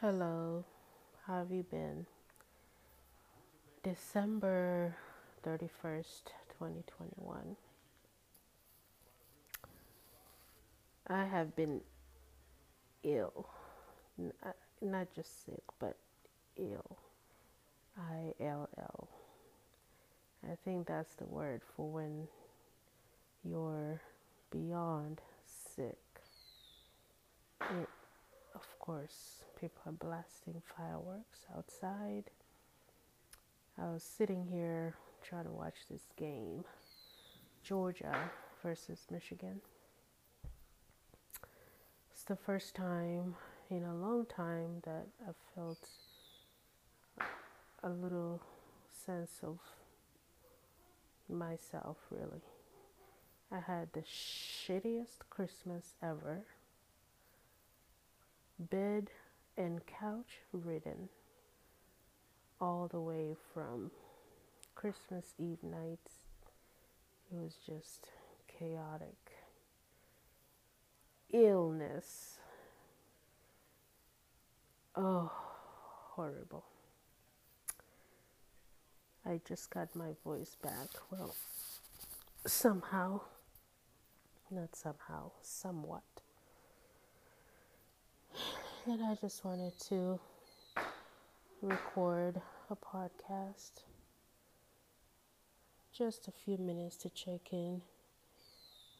Hello, how have you been? December 31st, 2021. I have been ill. Uh, not just sick, but ill. I L L. I think that's the word for when you're beyond sick. It, course, people are blasting fireworks outside. I was sitting here trying to watch this game Georgia versus Michigan. It's the first time in a long time that I felt a little sense of myself, really. I had the shittiest Christmas ever. Bed and couch ridden all the way from Christmas Eve nights. It was just chaotic. Illness. Oh, horrible. I just got my voice back. Well, somehow, not somehow, somewhat. And I just wanted to record a podcast. Just a few minutes to check in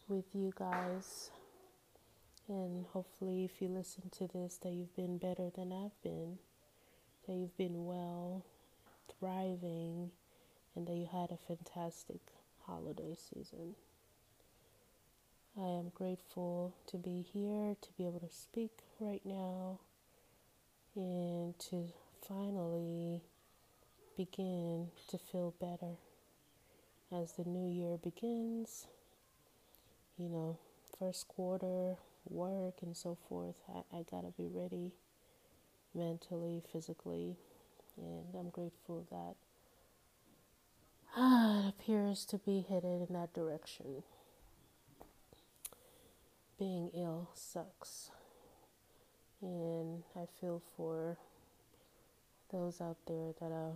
with you guys. And hopefully, if you listen to this, that you've been better than I've been, that you've been well, thriving, and that you had a fantastic holiday season. I am grateful to be here, to be able to speak right now, and to finally begin to feel better as the new year begins. You know, first quarter, work, and so forth. I, I gotta be ready mentally, physically, and I'm grateful that ah, it appears to be headed in that direction being ill sucks. And I feel for those out there that are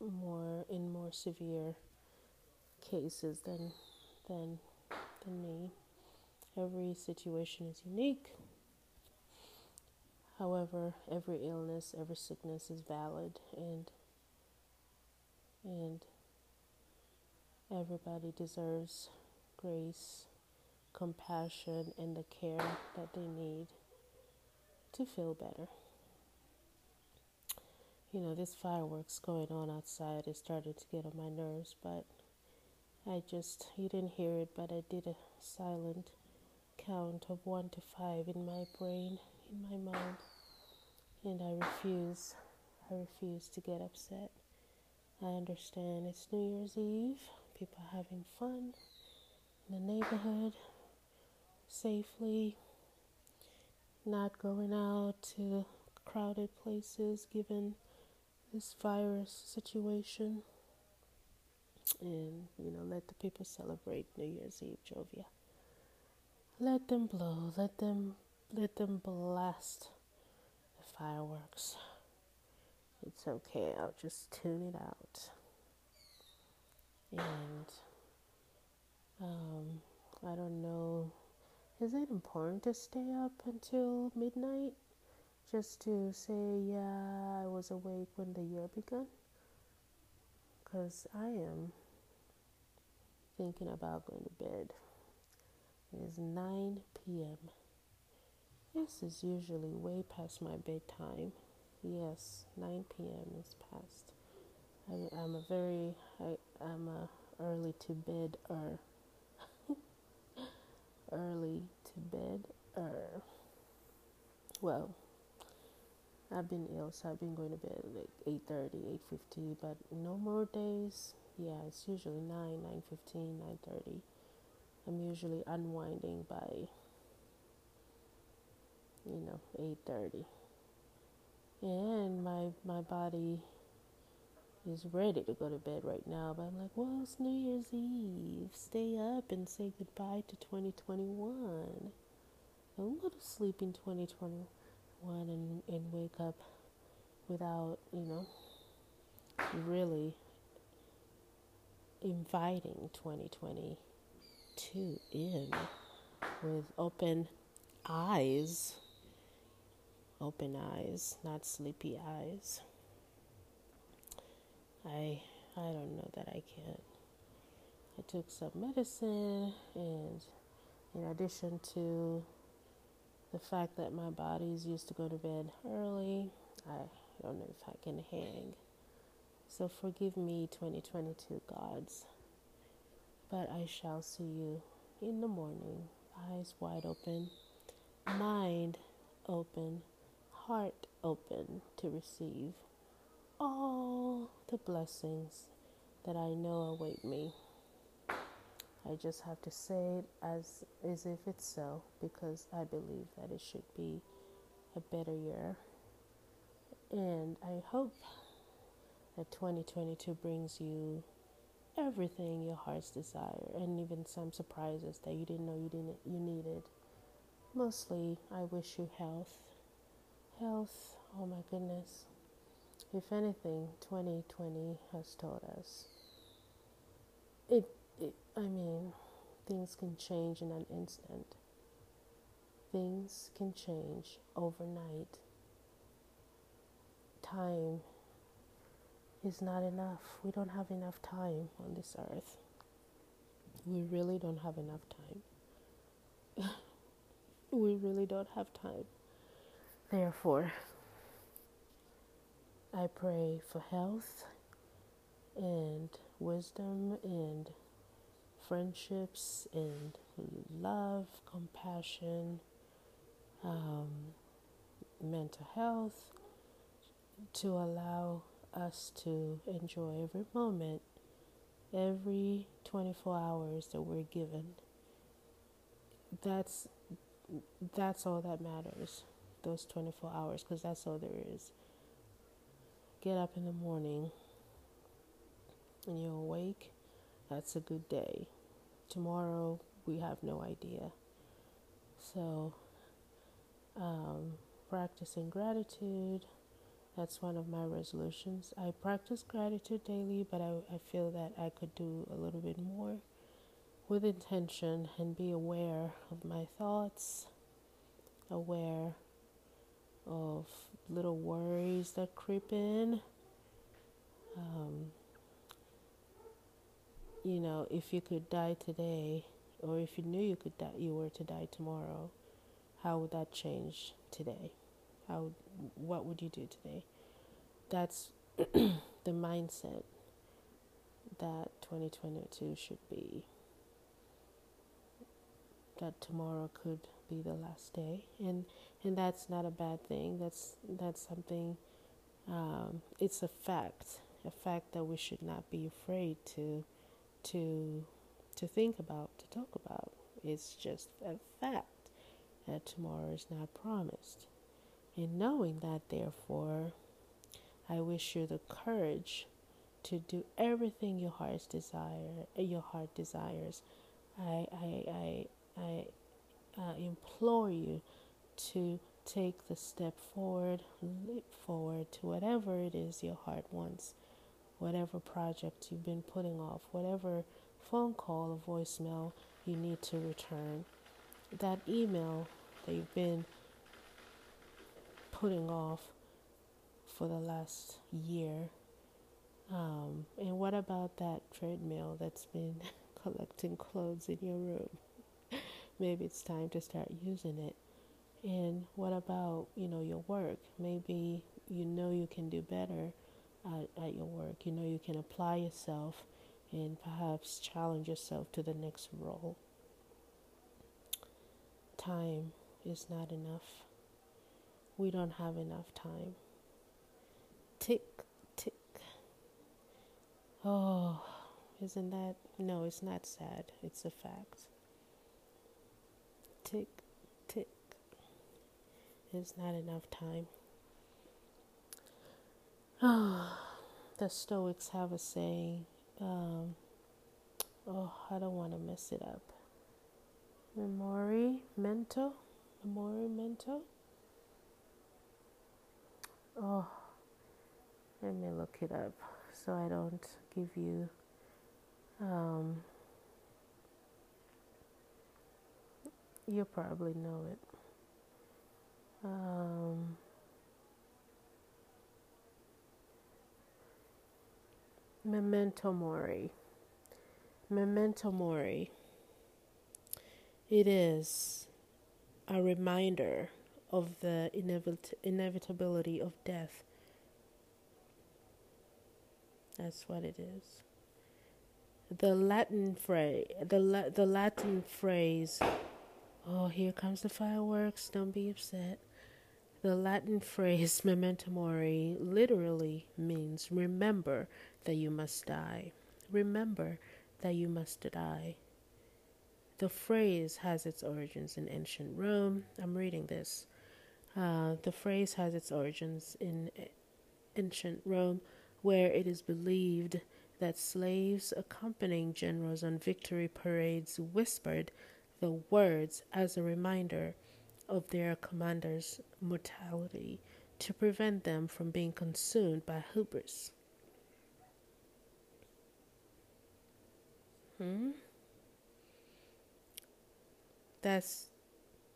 more in more severe cases than than than me. Every situation is unique. However, every illness, every sickness is valid and and everybody deserves grace compassion and the care that they need to feel better. You know, this fireworks going on outside is starting to get on my nerves, but I just, you didn't hear it, but I did a silent count of one to five in my brain, in my mind, and I refuse, I refuse to get upset. I understand it's New Year's Eve, people are having fun in the neighborhood, safely, not going out to crowded places given this virus situation. And, you know, let the people celebrate New Year's Eve, Jovia. Let them blow, let them let them blast the fireworks. It's okay, I'll just tune it out. And um, I don't know is it important to stay up until midnight just to say, yeah, I was awake when the year began? Because I am thinking about going to bed. It is 9 p.m. This is usually way past my bedtime. Yes, 9 p.m. is past. I, am a very, I, I'm a early to bed er early to bed or well I've been ill so I've been going to bed like 8.30 8.50 but no more days. Yeah it's usually 9 9.15 9.30 I'm usually unwinding by you know 8.30 and my my body is ready to go to bed right now, but I'm like, well, it's New Year's Eve. Stay up and say goodbye to 2021. Don't go to sleep in 2020. one and, and wake up without, you know, really inviting 2022 in with open eyes. Open eyes, not sleepy eyes. I I don't know that I can. I took some medicine and in addition to the fact that my body is used to go to bed early, I don't know if I can hang. So forgive me, 2022 gods. But I shall see you in the morning, eyes wide open, mind open, heart open to receive all the blessings that I know await me. I just have to say it as as if it's so because I believe that it should be a better year. And I hope that 2022 brings you everything your heart's desire and even some surprises that you didn't know you didn't you needed. Mostly I wish you health. Health, oh my goodness. If anything, 2020 has taught us it it, I mean, things can change in an instant. Things can change overnight. Time is not enough. We don't have enough time on this earth. We really don't have enough time. we really don't have time. Therefore, I pray for health and wisdom and friendships and love, compassion, um, mental health, to allow us to enjoy every moment, every 24 hours that we're given. That's that's all that matters. Those 24 hours, because that's all there is. Get up in the morning and you're awake that's a good day. Tomorrow, we have no idea. So, um, practicing gratitude, that's one of my resolutions. I practice gratitude daily, but I, I feel that I could do a little bit more with intention and be aware of my thoughts, aware of little worries that creep in. Um, you know, if you could die today, or if you knew you could die, you were to die tomorrow, how would that change today? How, what would you do today? That's the mindset that 2022 should be. That tomorrow could be the last day, and and that's not a bad thing. That's that's something. Um, it's a fact, a fact that we should not be afraid to to to think about, to talk about. It's just a fact that tomorrow is not promised. And knowing that, therefore, I wish you the courage to do everything your heart's desire, your heart desires. I, I, I, I uh, implore you to take the step forward, leap forward to whatever it is your heart wants whatever project you've been putting off, whatever phone call or voicemail you need to return, that email that you've been putting off for the last year. Um, and what about that treadmill that's been collecting clothes in your room? Maybe it's time to start using it. And what about, you know, your work? Maybe you know you can do better at, at your work. You know, you can apply yourself and perhaps challenge yourself to the next role. Time is not enough. We don't have enough time. Tick, tick. Oh, isn't that? No, it's not sad. It's a fact. Tick. It's not enough time. the Stoics have a saying, um, oh, I don't want to mess it up. Memori mento, memori mento. Oh, let me look it up so I don't give you. Um, you probably know it. Um, Memento Mori. Memento Mori. It is a reminder of the inevit- inevitability of death. That's what it is. The Latin phrase, the La- the Latin phrase. Oh, here comes the fireworks! Don't be upset. The Latin phrase memento mori literally means remember that you must die. Remember that you must die. The phrase has its origins in ancient Rome. I'm reading this. Uh, the phrase has its origins in ancient Rome, where it is believed that slaves accompanying generals on victory parades whispered the words as a reminder of their commander's mortality to prevent them from being consumed by hubris. Hmm? That's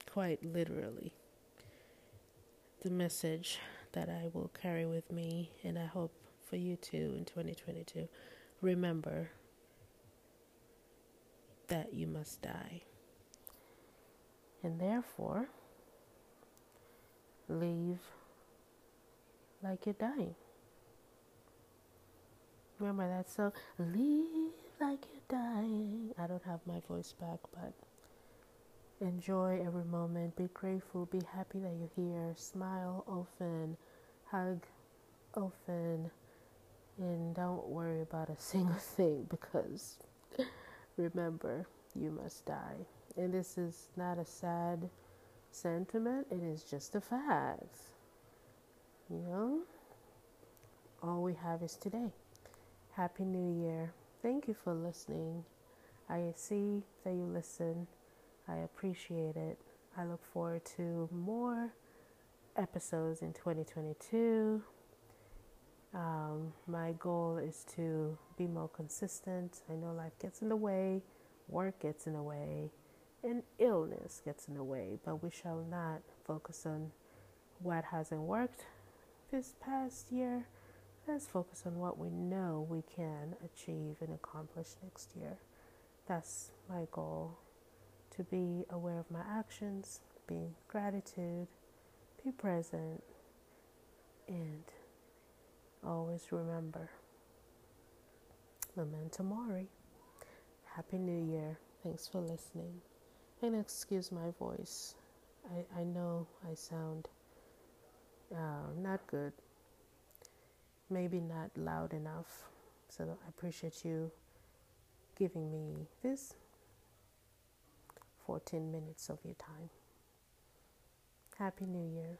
quite literally the message that I will carry with me, and I hope for you too in 2022. Remember that you must die, and therefore leave like you're dying. Remember that song? Leave like you're dying. I don't have my voice back, but enjoy every moment. Be grateful. Be happy that you're here. Smile often. Hug often. And don't worry about a single thing because remember, you must die. And this is not a sad sentiment, it is just a fact. You know? All we have is today. Happy New Year. Thank you for listening. I see that you listen. I appreciate it. I look forward to more episodes in 2022. Um, my goal is to be more consistent. I know life gets in the way, work gets in the way, and illness gets in the way, but we shall not focus on what hasn't worked this past year Let's focus on what we know we can achieve and accomplish next year. That's my goal to be aware of my actions, be gratitude, be present, and always remember Memento Mori. Happy New Year. Thanks for listening. And excuse my voice. I, I know I sound uh, not good maybe not loud enough. So I appreciate you giving me this 14 minutes of your time. Happy New Year.